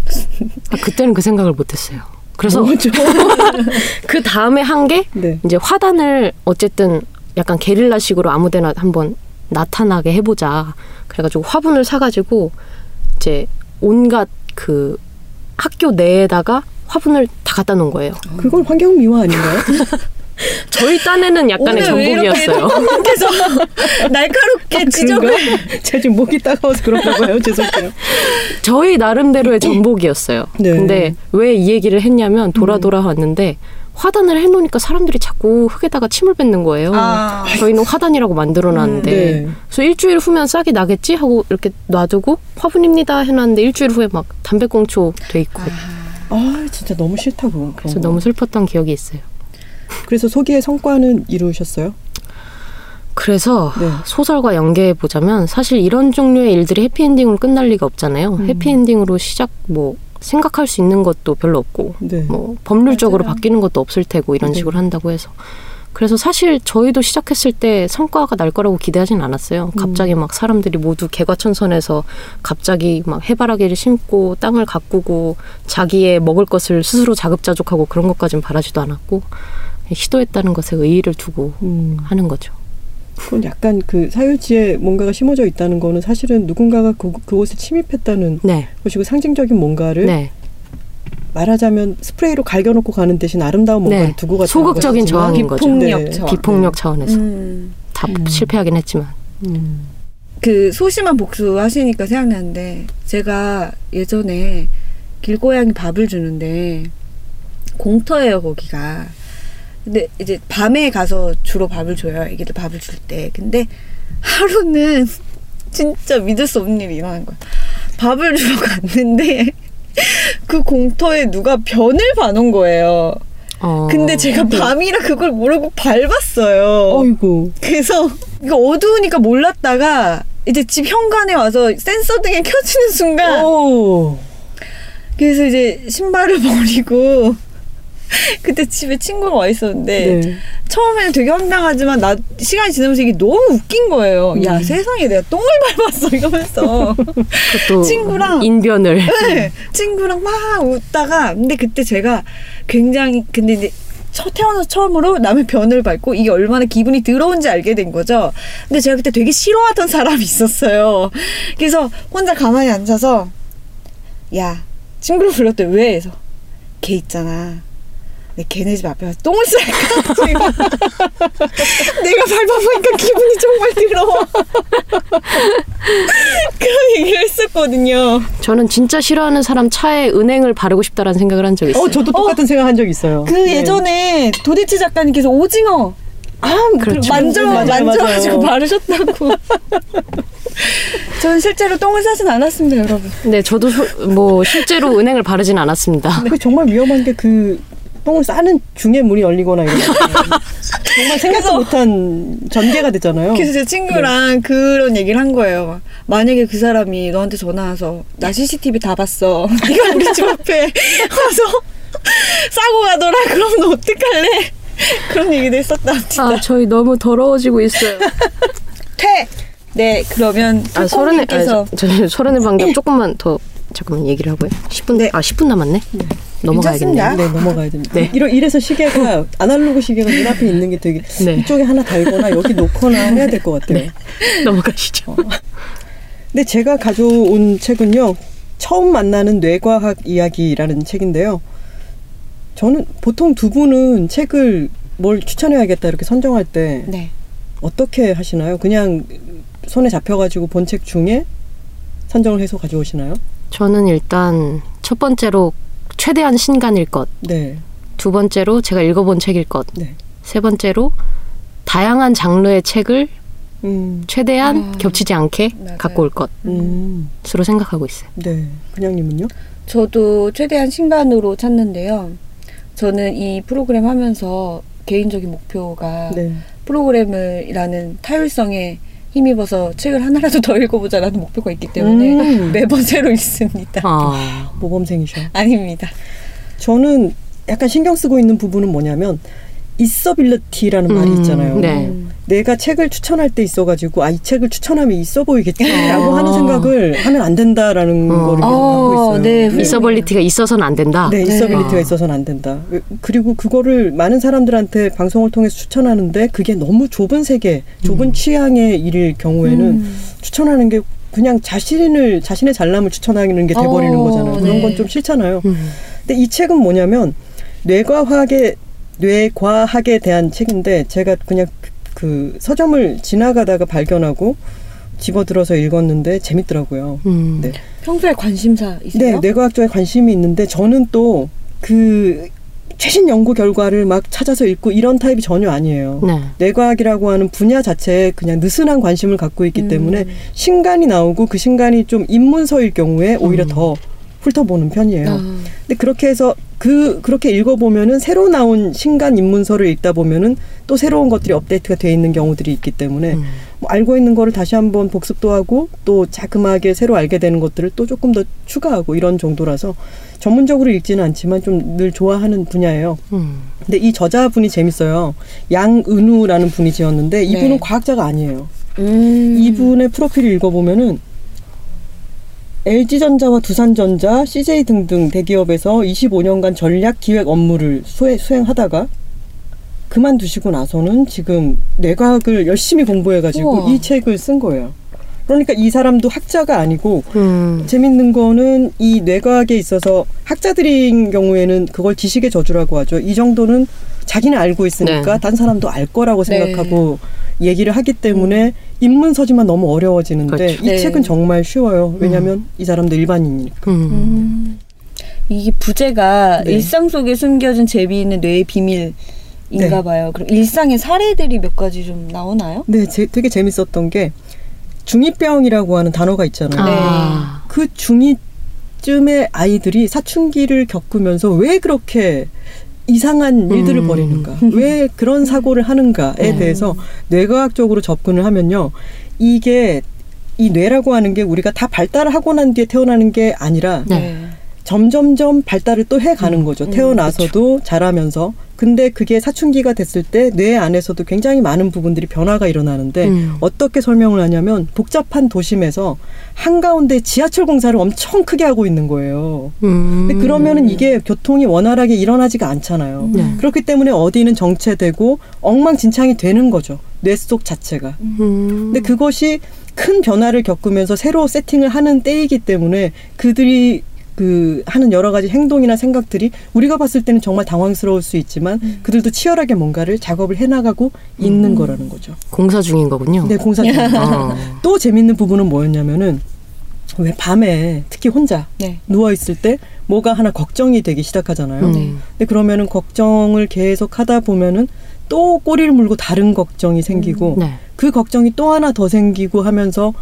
아, 그때는 그 생각을 못했어요. 그래서? 그 다음에 한게 네. 이제 화단을 어쨌든 약간 게릴라식으로 아무데나 한번 나타나게 해보자. 그래가지고 화분을 사가지고 이제 온갖 그 학교 내에다가 화분을 다 갖다 놓은 거예요. 그건 환경 미화 아닌가요? 저희 딴에는 약간의 정복이었어요. 그래서 날카롭게 지적을 그런가? 제가 지금 목이 따가워서 그런가 봐요. 죄송해요. 저희 나름대로의 정복이었어요. 네. 근데 왜 이 얘기를 했냐면 돌아 돌아 왔는데 화단을 해놓으니까 사람들이 자꾸 흙에다가 침을 뱉는 거예요. 아. 저희는 화단이라고 만들어놨는데 네. 그래서 일주일 후면 싹이 나겠지 하고 이렇게 놔두고 화분입니다 해놨는데 일주일 후에 막 담배꽁초 돼 있고 아 진짜 너무 싫다고. 그래서 너무 슬펐던 기억이 있어요. 그래서 소기의 성과는 이루셨어요? 그래서 네. 소설과 연계해 보자면 사실 이런 종류의 일들이 해피엔딩으로 끝날 리가 없잖아요. 음. 해피엔딩으로 시작 뭐 생각할 수 있는 것도 별로 없고 네. 뭐 법률적으로 맞아요. 바뀌는 것도 없을 테고 이런 네. 식으로 한다고 해서 그래서 사실 저희도 시작했을 때 성과가 날 거라고 기대하진 않았어요. 갑자기 막 사람들이 모두 개과천선해서 갑자기 막 해바라기를 심고 땅을 가꾸고 자기의 먹을 것을 스스로 자급자족하고 그런 것까진 바라지도 않았고 시도했다는 것에 의의를 두고 음, 하는 거죠. 그건 약간 그 사유지에 뭔가가 심어져 있다는 거는 사실은 누군가가 그, 그곳에 침입했다는 네, 것이고 상징적인 뭔가를 네. 말하자면 스프레이로 갈겨놓고 가는 대신 아름다운 뭔가를 네. 두고 갔다 소극적인 저항인 거죠. 비폭력 네. 저항. 비폭력 차원에서 음. 다 음. 실패하긴 했지만 음. 그 소심한 복수 하시니까 생각나는데 제가 예전에 길고양이 밥을 주는데 공터예요 거기가 근데 이제 밤에 가서 주로 밥을 줘요. 애기들 밥을 줄 때. 근데 하루는 진짜 믿을 수 없는 일이 일어난 거야. 밥을 주러 갔는데 그 공터에 누가 변을 봐놓은 거예요. 어, 근데 제가 밤이라 그걸 모르고 밟았어요. 어이구. 그래서 이거 어두우니까 몰랐다가 이제 집 현관에 와서 센서 등이 켜지는 순간 오. 그래서 이제 신발을 버리고 그때 집에 친구가 와 있었는데 네. 처음에는 되게 황당하지만 나 시간이 지나면서 이게 너무 웃긴 거예요. 야 음. 세상에 내가 똥을 밟았어 이러면서 친구랑 인변을 네, 친구랑 막 웃다가 근데 그때 제가 굉장히 근데 이제 첫 태어나서 처음으로 남의 변을 밟고 이게 얼마나 기분이 더러운지 알게 된 거죠. 근데 제가 그때 되게 싫어하던 사람이 있었어요. 그래서 혼자 가만히 앉아서 야 친구를 불렀대 왜 해서 걔 있잖아. 내 걔네 집 앞에서 똥을 쌀까 내가 밟아보니까 기분이 정말 더러워 그런 얘기를 했었거든요 저는 진짜 싫어하는 사람 차에 은행을 바르고 싶다라는 생각을 한 적이 있어요. 어, 저도 똑같은 생각 한 적 있어요. 그 네. 예전에 도대체 작가님께서 오징어 아 그렇죠. 만져 맞아요, 만져가지고 맞아요. 바르셨다고 저는 실제로 똥을 싸진 않았습니다 여러분 네, 저도 소- 뭐 실제로 은행을 바르진 않았습니다. 그 정말 위험한 게 그 똥을 싸는 중에 문이 열리거나 이런 거. 정말 생각도 못한 전개가 됐잖아요. 그래서 제 친구랑 그런 얘기를 한 거예요. 막, 만약에 그 사람이 너한테 전화 와서 나 CCTV 다 봤어. 네가 우리 집 앞에 와서 싸고 가더라. 그럼 너 어떡할래? 그런 얘기도 했었다. 진짜. 아, 저희 너무 더러워지고 있어요. 퇴. 네, 그러면 아, 서른의 아, 저, 서른의 방금 조금만 더 잠깐만 얘기를 하고요. 10분 네. 아 10분 남았네. 넘어가야겠네요. 괜찮습니다. 네, 넘어가야 됩니다. 네. 이러, 이래서 시계가 아날로그 시계가 눈앞에 있는 게 되게 네. 이쪽에 하나 달거나 여기 놓거나 해야 될 것 같아요. 네. 넘어가시죠. 근데 제가 가져온 책은요. 처음 만나는 뇌과학 이야기라는 책인데요. 저는 보통 두 분은 책을 뭘 추천해야겠다 이렇게 선정할 때 네. 어떻게 하시나요? 그냥 손에 잡혀가지고 본 책 중에 선정을 해서 가져오시나요? 저는 일단 첫 번째로 최대한 신간일 것, 네, 두 번째로 제가 읽어본 책일 것, 네. 세 번째로 다양한 장르의 책을 음, 최대한 아, 겹치지 않게 맞아요. 갖고 올 것으로 음, 생각하고 있어요. 네. 그냥님은요? 저도 최대한 신간으로 찾는데요. 저는 이 프로그램 하면서 개인적인 목표가 네. 프로그램을이라는 타율성에 힘입어서 책을 하나라도 더 읽어보자라는 목표가 있기 때문에 음. 매번 새로 읽습니다. 아, 모범생이셔. 아닙니다. 저는 약간 신경 쓰고 있는 부분은 뭐냐면 있어빌리티라는 말이 음, 있잖아요. 네. 음. 내가 책을 추천할 때 있어가지고 아 이 책을 추천하면 있어 보이겠지라고 아. 하는 생각을 하면 안 된다라는 어. 거를 계속 어, 갖고 있어요. 네, 훌륭해요. 이서벌리티가 있어서는 안 된다. 네, 네. 있어빌리티가 아. 있어서는 안 된다. 그리고 그거를 많은 사람들한테 방송을 통해서 추천하는데 그게 너무 좁은 세계, 좁은 음. 취향의 일일 경우에는 음. 추천하는 게 그냥 자신을 자신의 잘남을 추천하는 게 돼버리는 어, 거잖아요. 그런 네. 건좀 싫잖아요. 음. 근데 이 책은 뭐냐면 뇌과학에 뇌과학에 대한 책인데 제가 그냥 그, 그 서점을 지나가다가 발견하고 집어들어서 읽었는데 재밌더라고요. 음. 네. 평소에 관심사 네, 있어요? 뇌과학 쪽에 관심이 있는데 저는 또 그 최신 연구 결과를 막 찾아서 읽고 이런 타입이 전혀 아니에요. 네. 뇌과학이라고 하는 분야 자체에 그냥 느슨한 관심을 갖고 있기 음. 때문에 신간이 나오고 그 신간이 좀 입문서일 경우에 오히려 음. 더 훑어보는 편이에요. 아, 근데 그렇게 해서 그 그렇게 읽어 보면은 새로 나온 신간 입문서를 읽다 보면은 또 새로운 것들이 업데이트가 돼 있는 경우들이 있기 때문에 음. 뭐 알고 있는 거를 다시 한번 복습도 하고 또 자그마하게 새로 알게 되는 것들을 또 조금 더 추가하고 이런 정도라서 전문적으로 읽지는 않지만 좀 늘 좋아하는 분야예요. 음. 근데 이 저자분이 재밌어요. 양은우라는 분이 지었는데 이분은 네. 과학자가 아니에요. 음. 이분의 프로필을 읽어보면은 LG전자와 두산전자, CJ 등등 대기업에서 25년간 전략 기획 업무를 수행, 수행하다가 그만두시고 나서는 지금 뇌과학을 열심히 공부해가지고 우와. 이 책을 쓴 거예요. 그러니까 이 사람도 학자가 아니고 음. 재밌는 거는 이 뇌과학에 있어서 학자들인 경우에는 그걸 지식의 저주라고 하죠. 이 정도는 자기는 알고 있으니까 네. 딴 사람도 알 거라고 네. 생각하고 얘기를 하기 때문에 입문서지만 너무 어려워지는데 그렇죠. 이 네. 책은 정말 쉬워요. 왜냐하면 이 사람도 일반인이니까. 음. 음. 이게 부제가 네. 일상 속에 숨겨진 재미있는 뇌의 비밀 인가 네. 봐요. 그럼 일상의 사례들이 몇 가지 좀 나오나요? 네, 제- 되게 재밌었던 게 중이병이라고 하는 단어가 있잖아요. 아. 그 중이 쯤의 아이들이 사춘기를 겪으면서 왜 그렇게 이상한 일들을 음. 벌이는가, 왜 그런 사고를 하는가에 네. 대해서 뇌과학적으로 접근을 하면요, 이게 이 뇌라고 하는 게 우리가 다 발달을 하고 난 뒤에 태어나는 게 아니라 네. 점점점 발달을 또 해가는 음, 거죠. 음, 태어나서도 자라면서. 근데 그게 사춘기가 됐을 때 뇌 안에서도 굉장히 많은 부분들이 변화가 일어나는데 음. 어떻게 설명을 하냐면 복잡한 도심에서 한가운데 지하철 공사를 엄청 크게 하고 있는 거예요. 음. 근데 그러면은 이게 교통이 원활하게 일어나지가 않잖아요. 네. 그렇기 때문에 어디는 정체되고 엉망진창이 되는 거죠. 뇌 속 자체가. 음. 근데 그것이 큰 변화를 겪으면서 새로 세팅을 하는 때이기 때문에 그들이 그 하는 여러 가지 행동이나 생각들이 우리가 봤을 때는 정말 당황스러울 수 있지만 음. 그들도 치열하게 뭔가를 작업을 해나가고 있는 거라는 거죠. 공사 중인 거군요. 네, 공사 중. 어. 또 재밌는 부분은 뭐였냐면은 왜 밤에 특히 혼자 네. 누워 있을 때 뭐가 하나 걱정이 되기 시작하잖아요. 음. 근데 그러면은 걱정을 계속 하다 보면은 또 꼬리를 물고 다른 걱정이 생기고 네. 그 걱정이 또 하나 더 생기고 하면서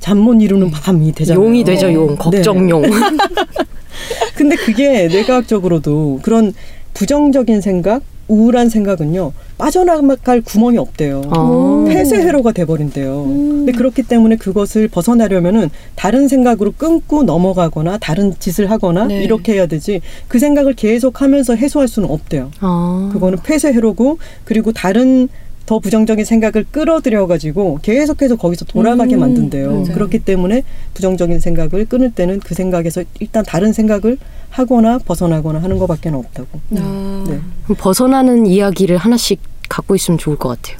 잠 못 이루는 밤이 되잖아요. 용이 되죠, 용. 네. 걱정용. 근데 그게 뇌과학적으로도 그런 부정적인 생각, 우울한 생각은요 빠져나갈 구멍이 없대요. 어. 폐쇄 회로가 돼버린대요. 근데 그렇기 때문에 그것을 벗어나려면은 다른 생각으로 끊고 넘어가거나 다른 짓을 하거나 네. 이렇게 해야 되지 그 생각을 계속하면서 해소할 수는 없대요. 어. 그거는 폐쇄 회로고 그리고 다른 더 부정적인 생각을 끌어들여 가지고 계속해서 거기서 돌아가게 음, 만든대요. 맞아요. 그렇기 때문에 부정적인 생각을 끊을 때는 그 생각에서 일단 다른 생각을 하거나 벗어나거나 하는 것밖에 없다고. 아. 네. 그럼 벗어나는 이야기를 하나씩 갖고 있으면 좋을 것 같아요.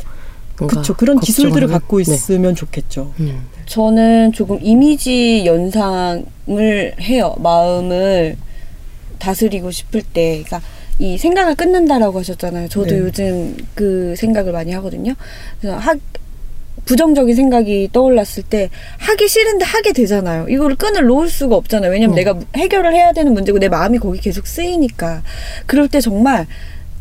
그렇죠. 그런 기술들을. 갖고 네. 있으면 좋겠죠. 음. 저는 조금 이미지 연상을 해요. 마음을 다스리고 싶을 때. 그러니까 이 생각을 끊는다라고 하셨잖아요. 저도 네. 요즘 그 생각을 많이 하거든요. 그래서 하, 부정적인 생각이 떠올랐을 때 하기 싫은데 하게 되잖아요. 이거를 끈을 놓을 수가 없잖아요. 왜냐면 네. 내가 해결을 해야 되는 문제고 내 마음이 거기 계속 쓰이니까. 그럴 때 정말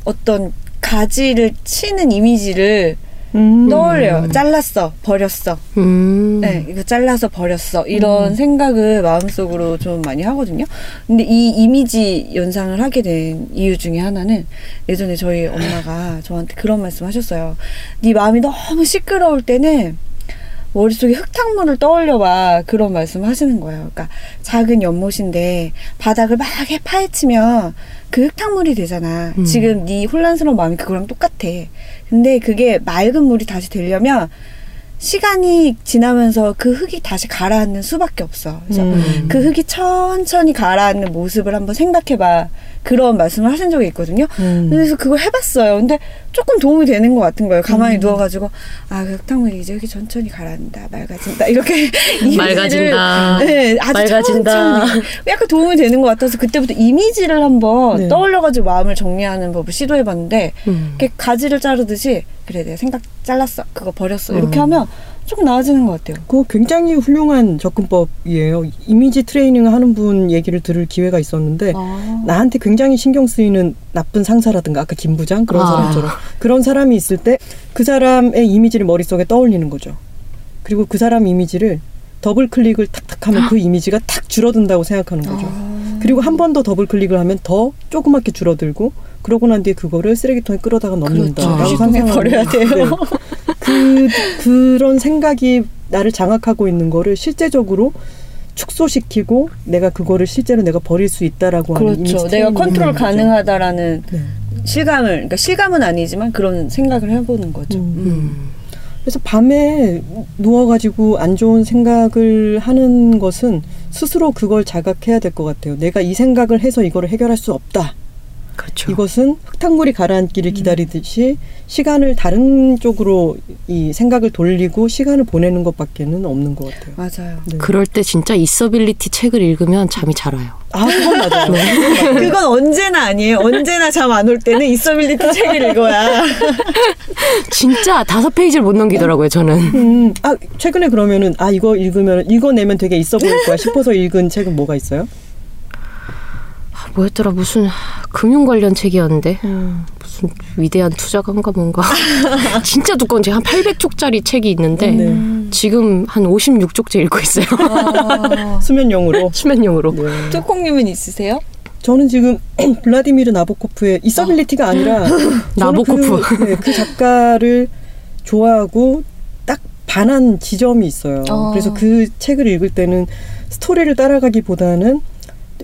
어떤 가지를 치는 이미지를 음. 떠올려요. 잘랐어, 버렸어. 음. 네, 이거 잘라서 버렸어. 이런 음. 생각을 마음속으로 좀 많이 하거든요. 근데 이 이미지 연상을 하게 된 이유 중에 하나는 예전에 저희 엄마가 저한테 그런 말씀 하셨어요. 네 마음이 너무 시끄러울 때는 머릿속에 흙탕물을 떠올려봐. 그런 말씀 하시는 거예요. 그러니까 작은 연못인데 바닥을 막해 파헤치면 그 흙탕물이 되잖아. 음. 지금 네 혼란스러운 마음이 그거랑 똑같아. 근데 그게 맑은 물이 다시 되려면 시간이 지나면서 그 흙이 다시 가라앉는 수밖에 없어. 그래서 음. 그 흙이 천천히 가라앉는 모습을 한번 생각해봐. 그런 말씀을 하신 적이 있거든요. 음. 그래서 그걸 해봤어요. 근데 조금 도움이 되는 것 같은 거예요. 가만히 누워가지고 아, 그 흙탕물이 이제 흙이 천천히 가라앉는다, 맑아진다 이렇게 맑아진다. 네, 아주 맑아진다. 천천히 약간 도움이 되는 것 같아서 그때부터 이미지를 한번 네. 떠올려가지고 마음을 정리하는 법을 시도해봤는데 음. 이렇게 가지를 자르듯이 그래 내가 생각 잘랐어 그거 버렸어 이렇게 음. 하면 조금 나아지는 것 같아요. 그거 굉장히 훌륭한 접근법이에요. 이미지 트레이닝 하는 분 얘기를 들을 기회가 있었는데 아. 나한테 굉장히 신경 쓰이는 나쁜 상사라든가 아까 김 부장 그런 아. 사람처럼 그런 사람이 있을 때 그 사람의 이미지를 머릿속에 떠올리는 거죠. 그리고 그 사람 이미지를 더블 클릭을 탁탁 하면 그 이미지가 탁 줄어든다고 생각하는 거죠. 아. 그리고 한 번 더 더블 클릭을 하면 더 조그맣게 줄어들고 그러고 난 뒤에 그거를 쓰레기통에 끌어다가 넣는다라고 그렇죠. 버려야 돼요. 네. 그 그런 생각이 나를 장악하고 있는 거를 실제적으로 축소시키고 내가 그거를 실제로 내가 버릴 수 있다라고 하는 그렇죠. 내가 컨트롤. 가능하다라는 네. 실감을 그러니까 실감은 아니지만 그런 생각을 해보는 거죠. 음. 음. 그래서 밤에 누워가지고 안 좋은 생각을 하는 것은 스스로 그걸 자각해야 될 것 같아요. 내가 이 생각을 해서 이거를 해결할 수 없다. 그렇죠. 이것은 흙탕물이 음. 가라앉기를 기다리듯이 시간을 다른 쪽으로 이 생각을 돌리고 시간을 보내는 것밖에는 없는 것 같아요. 맞아요. 네. 그럴 때 진짜 이서빌리티 책을 읽으면 잠이 잘 와요. 아, 그건 맞아요. 그건 언제나 아니에요. 언제나 잠 안 올 때는 이서빌리티 책을 읽어야. 진짜 다섯 페이지를 못 넘기더라고요, 저는. 음, 아, 최근에 그러면은, 아, 이거 읽으면, 읽어내면 되게 있어 보일 거야 싶어서 읽은 책은 뭐가 있어요? 아, 뭐였더라, 무슨 금융 관련 책이었는데. 무슨 위대한 투자가인가 뭔가. 진짜 두꺼운 책, 한 800쪽짜리 책이 있는데. 네. 지금 한 56쪽째 읽고 있어요. 아, 수면용으로. 수면용으로. 네. 뚜콩님은 있으세요? 저는 지금 블라디미르 나보코프의 이서빌리티가 아니라 저는 나보코프. 그, 네, 그 작가를 좋아하고 딱 반한 지점이 있어요. 어. 그래서 그 책을 읽을 때는 스토리를 따라가기보다는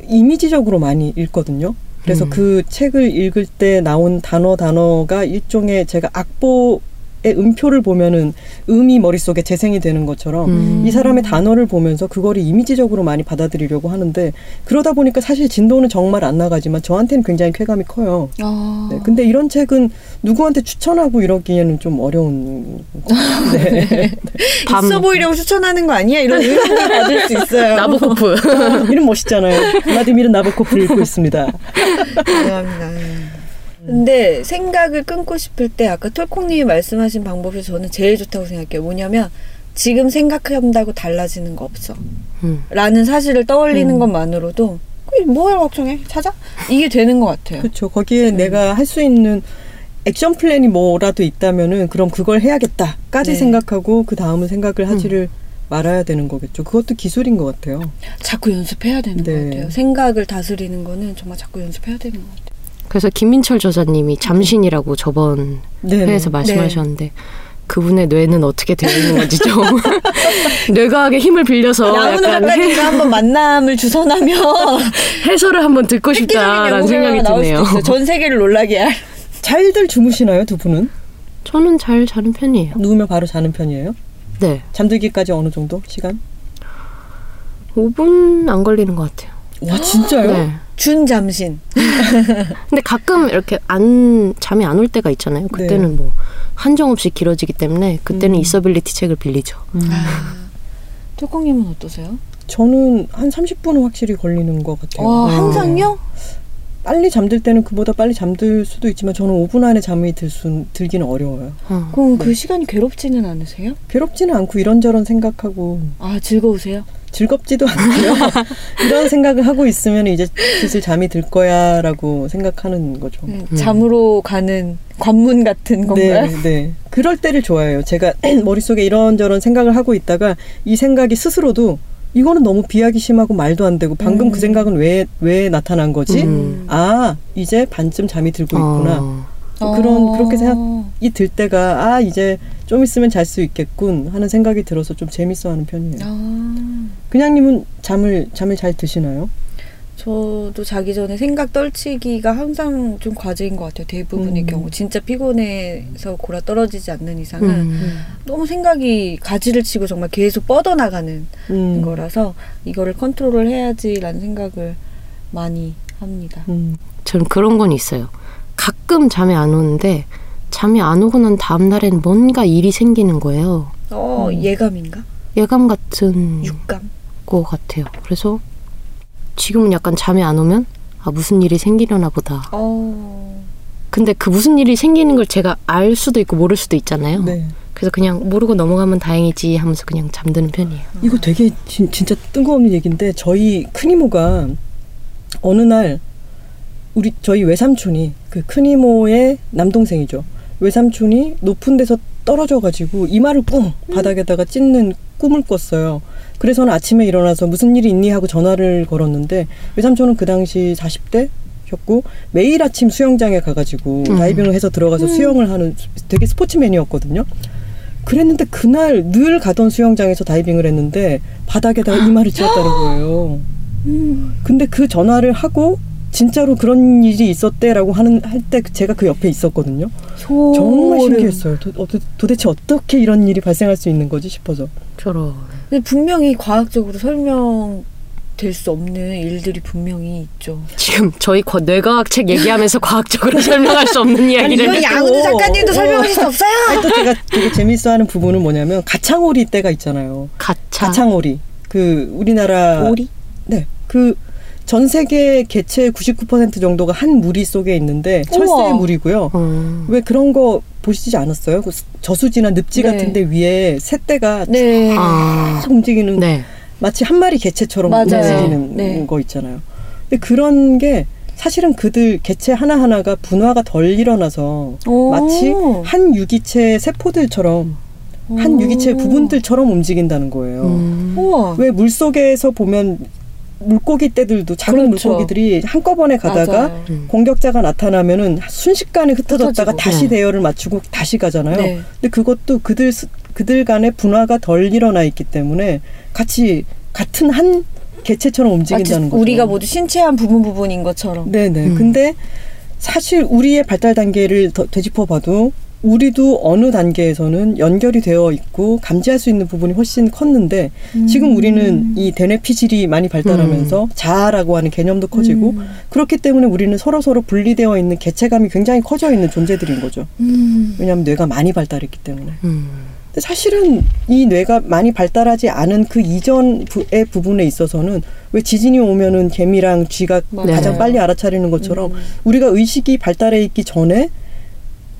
이미지적으로 많이 읽거든요. 그래서 음. 그 책을 읽을 때 나온 단어 단어가 일종의 제가 악보의 음표를 보면은 음이 머릿속에 재생이 되는 것처럼 음. 이 사람의 단어를 보면서 그거를 이미지적으로 많이 받아들이려고 하는데 그러다 보니까 사실 진도는 정말 안 나가지만 저한테는 굉장히 쾌감이 커요. 아. 네, 근데 이런 책은 누구한테 추천하고 이러기에는 좀 어려운. 네. 밤 있어 보이려고 추천하는 거 아니야? 이런 의견을 받을 수 있어요. 나보코프. 이름 멋있잖아요. vladimir은 나보코프를 읽고 있습니다. 감사합니다. 근데 생각을 끊고 싶을 때 아까 톨콩님이 말씀하신 방법이 저는 제일 좋다고 생각해요. 뭐냐면 지금 생각한다고 달라지는 거 없어. 음. 라는 사실을 떠올리는 음. 것만으로도 뭐야 걱정해 찾아 이게 되는 것 같아요. 그렇죠. 거기에 내가 할 수 있는 액션 플랜이 뭐라도 있다면은 그럼 그걸 해야겠다까지 네. 생각하고 그 다음은 생각을 하지를 말아야 되는 거겠죠. 그것도 기술인 것 같아요. 자꾸 연습해야 되는 네. 것 같아요. 생각을 다스리는 거는 정말 자꾸 연습해야 되는 것 같아요. 그래서 김민철 저자님이 잠신이라고 저번 네. 회에서 말씀하셨는데 그분의 뇌는 어떻게 되어 있는 건지 좀 뇌과학의 힘을 빌려서 약간 해, 한번 만남을 주선하면 해설을 한번 듣고 싶다라는 생각이 드네요. 전 세계를 놀라게 할. 잘들 주무시나요, 두 분은? 저는 잘 자는 편이에요. 누우면 바로 자는 편이에요? 네. 잠들기까지 어느 정도 시간? 5분 안 걸리는 것 같아요. 와 진짜요? 네. 준 잠신. 근데 가끔 이렇게 안 잠이 안 올 때가 있잖아요. 그때는 네. 뭐 한정 없이 길어지기 때문에 그때는 음. 이서빌리티 책을 빌리죠. 아. 톨콩님은 어떠세요? 저는 한 30분은 확실히 걸리는 것 같아요. 와, 네. 항상요? 빨리 잠들 때는 그보다 빨리 잠들 수도 있지만 저는 5분 안에 잠이 들 수, 들기는 어려워요. 어. 그럼 그 시간이 괴롭지는 않으세요? 괴롭지는 않고 이런저런 생각하고 아, 즐거우세요? 즐겁지도 않고요. 이런 생각을 하고 있으면 이제 슬슬 잠이 들 거야라고 생각하는 거죠. 네, 잠으로 가는 관문 같은 건가요? 네, 네. 그럴 때를 좋아해요. 제가 머릿속에 이런저런 생각을 하고 있다가 이 생각이 스스로도 이거는 너무 비하기 심하고 말도 안 되고 방금 음. 그 생각은 왜, 왜 나타난 거지? 음. 아, 이제 반쯤 잠이 들고 있구나. 어. 그런, 어. 그렇게 생각이 들 때가 아, 이제 좀 있으면 잘 수 있겠군 하는 생각이 들어서 좀 재밌어 하는 편이에요. 아, 그냥님은 잠을, 잠을 잘 드시나요? 저도 자기 전에 생각 떨치기가 항상 좀 과제인 것 같아요. 대부분의 음. 경우. 진짜 피곤해서 골아 떨어지지 않는 이상은 음. 너무 생각이 가지를 치고 정말 계속 뻗어 나가는 음. 거라서 이거를 컨트롤을 해야지라는 생각을 많이 합니다. 음. 저는 그런 건 있어요. 가끔 잠이 안 오는데 잠이 안 오고 난 다음 날엔 뭔가 일이 생기는 거예요. 어, 음. 예감인가? 예감 같은 육감? 것 같아요. 그래서 지금은 약간 잠이 안 오면 아 무슨 일이 생기려나 보다. 어. 근데 그 무슨 일이 생기는 걸 제가 알 수도 있고 모를 수도 있잖아요. 네. 그래서 그냥 모르고 넘어가면 다행이지 하면서 그냥 잠드는 편이에요. 이거 되게 진, 진짜 뜬금없는 얘기인데 저희 큰이모가 어느 날 우리 저희 외삼촌이 그 큰이모의 남동생이죠. 외삼촌이 높은 데서 떨어져 가지고 이마를 뿡 바닥에다가 찢는 꿈을 꿨어요. 그래서는 아침에 일어나서 무슨 일이 있니 하고 전화를 걸었는데 외삼촌은 그 당시 40대 셨고 매일 아침 수영장에 가가지고 음. 다이빙을 해서 들어가서 수영을 하는 되게 스포츠맨이었거든요. 그랬는데 그날 늘 가던 수영장에서 다이빙을 했는데 바닥에다가 이마를 찧었다는 거예요. 근데 그 전화를 하고 진짜로 그런 일이 있었대라고 하는 할 때 제가 그 옆에 있었거든요. 정말 신기했어요. 도, 어, 도대체 어떻게 이런 일이 발생할 수 있는 거지 싶어서. 저런. 근데 분명히 과학적으로 설명 될 수 없는 일들이 분명히 있죠. 지금 저희 과- 뇌과학 책 얘기하면서 과학적으로 설명할 수 없는 이야기를 했- 양은우 작가님도 어. 설명하실 수 없어요. 아니, 또 제가 되게 재밌어하는 부분은 뭐냐면 가창오리 때가 있잖아요. 가차. 가창오리. 그 우리나라 오리? 네. 그 전 세계 개체의 99% 정도가 한 무리 속에 있는데 철새의. 무리고요. 어. 왜 그런 거 보시지 않았어요? 그 저수지나 늪지 네. 같은 데 위에 새떼가 네. 아. 쫙 움직이는 네. 마치 한 마리 개체처럼 맞아요. 움직이는 네. 거 있잖아요. 근데 그런 게 사실은 그들 개체 하나하나가 분화가 덜 일어나서 오. 마치 한 유기체 세포들처럼 한 오. 유기체 부분들처럼 움직인다는 거예요. 음. 왜 물속에서 보면 물고기 떼들도 작은 그렇죠. 물고기들이 한꺼번에 가다가 맞아요. 음. 공격자가 나타나면은 순식간에 흩어졌다가 흩어지고. 다시 네. 대열을 맞추고 다시 가잖아요. 네. 근데 그것도 그들 스- 그들 간의 분화가 덜 일어나 있기 때문에 같이 같은 한 개체처럼 움직인다는 거죠. 우리가 모두 신체의 한 부분 부분인 것처럼. 네네. 음. 근데 사실 우리의 발달 단계를 더 되짚어봐도 우리도 어느 단계에서는 연결이 되어 있고 감지할 수 있는 부분이 훨씬 컸는데 음. 지금 우리는 이 대뇌 피질이 많이 발달하면서 자아라고 하는 개념도 커지고 음. 그렇기 때문에 우리는 서로 서로 분리되어 있는 개체감이 굉장히 커져 있는 존재들인 거죠. 음. 왜냐하면 뇌가 많이 발달했기 때문에. 음. 근데 사실은 이 뇌가 많이 발달하지 않은 그 이전의 부분에 있어서는 왜 지진이 오면은 개미랑 쥐가 맞아요. 가장 빨리 알아차리는 것처럼 음. 우리가 의식이 발달해 있기 전에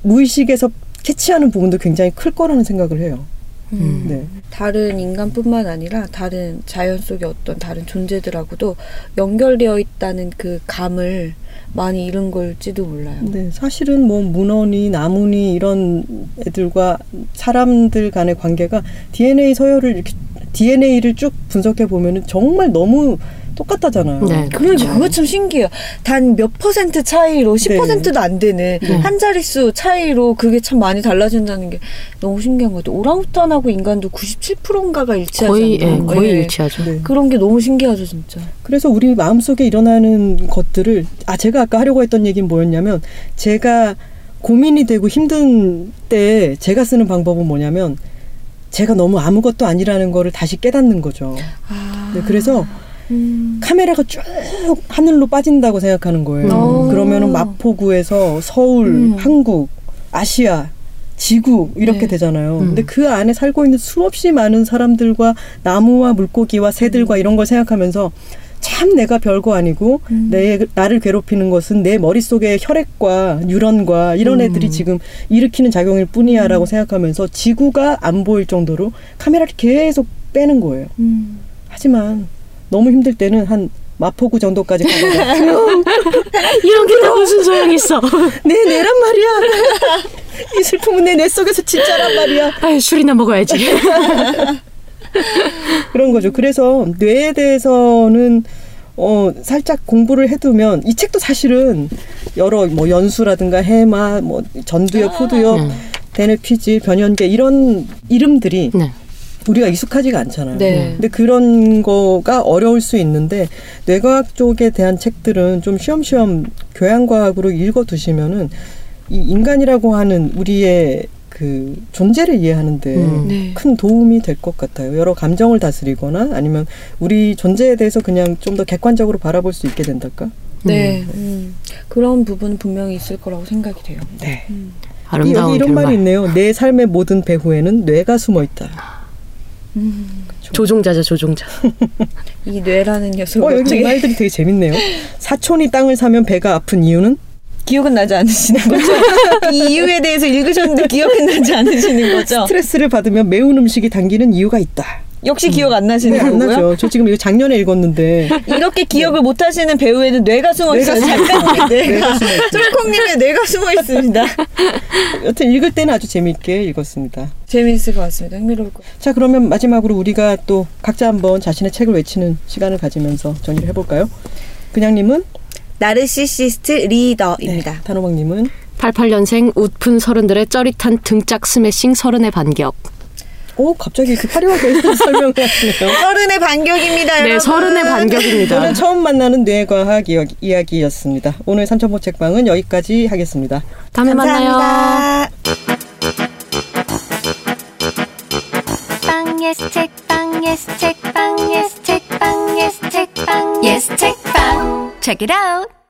무의식에서 캐치하는 부분도 굉장히 클 거라는 생각을 해요. 음. 네. 다른 인간뿐만 아니라 다른 자연 속의 어떤 다른 존재들하고도 연결되어 있다는 그 감을 많이 잃은 걸지도 몰라요. 네, 사실은 뭐 문어니 나무니 이런 애들과 사람들 간의 관계가 DNA 서열을 이렇게 DNA를 쭉 분석해 보면은 정말 너무 똑같다잖아요. 네. 그러니까 그거 참 신기해요. 단 몇 퍼센트 차이로 10%도 안 되는 네. 한 자릿수 차이로 그게 참 많이 달라진다는 게 너무 신기한 것 같아요. 오랑우탄하고 인간도 97%인가가 일치하지 거의 예, 않나요? 거의 예. 일치하죠. 네. 그런 게 너무 신기하죠, 진짜. 그래서 우리 마음속에 일어나는 것들을 아 제가 아까 하려고 했던 얘기는 뭐였냐면 제가 고민이 되고 힘든 때 제가 쓰는 방법은 뭐냐면 제가 너무 아무것도 아니라는 거를 다시 깨닫는 거죠. 아. 네, 그래서 음. 카메라가 쭉 하늘로 빠진다고 생각하는 거예요. 오. 그러면은 마포구에서 서울, 음. 한국, 아시아, 지구 이렇게 네. 되잖아요. 음. 근데 그 안에 살고 있는 수없이 많은 사람들과 나무와 물고기와 새들과 이런 걸 생각하면서 참 내가 별거 아니고 음. 내 나를 괴롭히는 것은 내 머릿속의 혈액과 뉴런과 이런 음. 애들이 지금 일으키는 작용일 음. 뿐이야라고 생각하면서 지구가 안 보일 정도로 카메라를 계속 빼는 거예요. 음. 하지만 너무 힘들 때는 한 마포구 정도까지 가다가 이런 게 다 무슨 소용이 있어? 내 내란 말이야. 이 슬픔은 내뇌 속에서 진짜란 말이야. 아유, 술이나 먹어야지. 그런 거죠. 그래서 뇌에 대해서는 어 살짝 공부를 해두면 이 책도 사실은 여러 뭐 연수라든가 해마, 뭐 전두엽, 후두엽, 음. 대뇌 피질, 변연계 이런 이름들이 네. 우리가 익숙하지가 않잖아요. 네. 근데 그런 거가 어려울 수 있는데 뇌과학 쪽에 대한 책들은 좀 쉬엄쉬엄 교양과학으로 읽어두시면은 이 인간이라고 하는 우리의 그 존재를 이해하는데 음. 네. 큰 도움이 될 것 같아요. 여러 감정을 다스리거나 아니면 우리 존재에 대해서 그냥 좀 더 객관적으로 바라볼 수 있게 된달까? 네. 음. 그런 부분은 분명히 있을 거라고 생각이 돼요. 네. 음. 아름다운 여기 이런 결말. 말이 있네요. 내 삶의 모든 배후에는 뇌가 숨어 있다. 음. 조종자자 조종자. 이 뇌라는 녀석 어, 여기 말들이 되게 재밌네요. 사촌이 땅을 사면 배가 아픈 이유는 기억은 나지 않으시는 거죠? 이 이유에 대해서 읽으셨는데 기억은 나지 않으시는 거죠? 스트레스를 받으면 매운 음식이 당기는 이유가 있다. 역시 기억 안 나시는 네, 안 거고요. 나죠. 저 지금 이거 작년에 읽었는데 이렇게 기억을 못 하시는 배우에는 뇌가 숨어 있어요. 작가님의 뇌가. 쫄콩님의 뇌가 숨어 있습니다. 여튼 읽을 때는 아주 재미있게 읽었습니다. 재미있을 것 같습니다. 흥미로울 것 같아요. 자 그러면 마지막으로 우리가 또 각자 한번 자신의 책을 외치는 시간을 가지면서 정리를 해볼까요? 그냥님은 나르시시스트 리더입니다. 네, 단호박님은 88년생 웃픈 서른들의 쩌릿한 등짝 스매싱 서른의 반격. 오 갑자기 이렇게 화려하게 설명을 하시네요. 서른의 반격입니다, 네, 여러분. 서른의 반격입니다. 오늘 처음 만나는 뇌과학 이야기- 이야기였습니다. 오늘 삼천포 책방은 여기까지 하겠습니다. 다음에 만나요. 감사합니다. 빵 예스 책방 예스 책빵 예스 책빵 예스 책빵 예스 책빵 Check it out.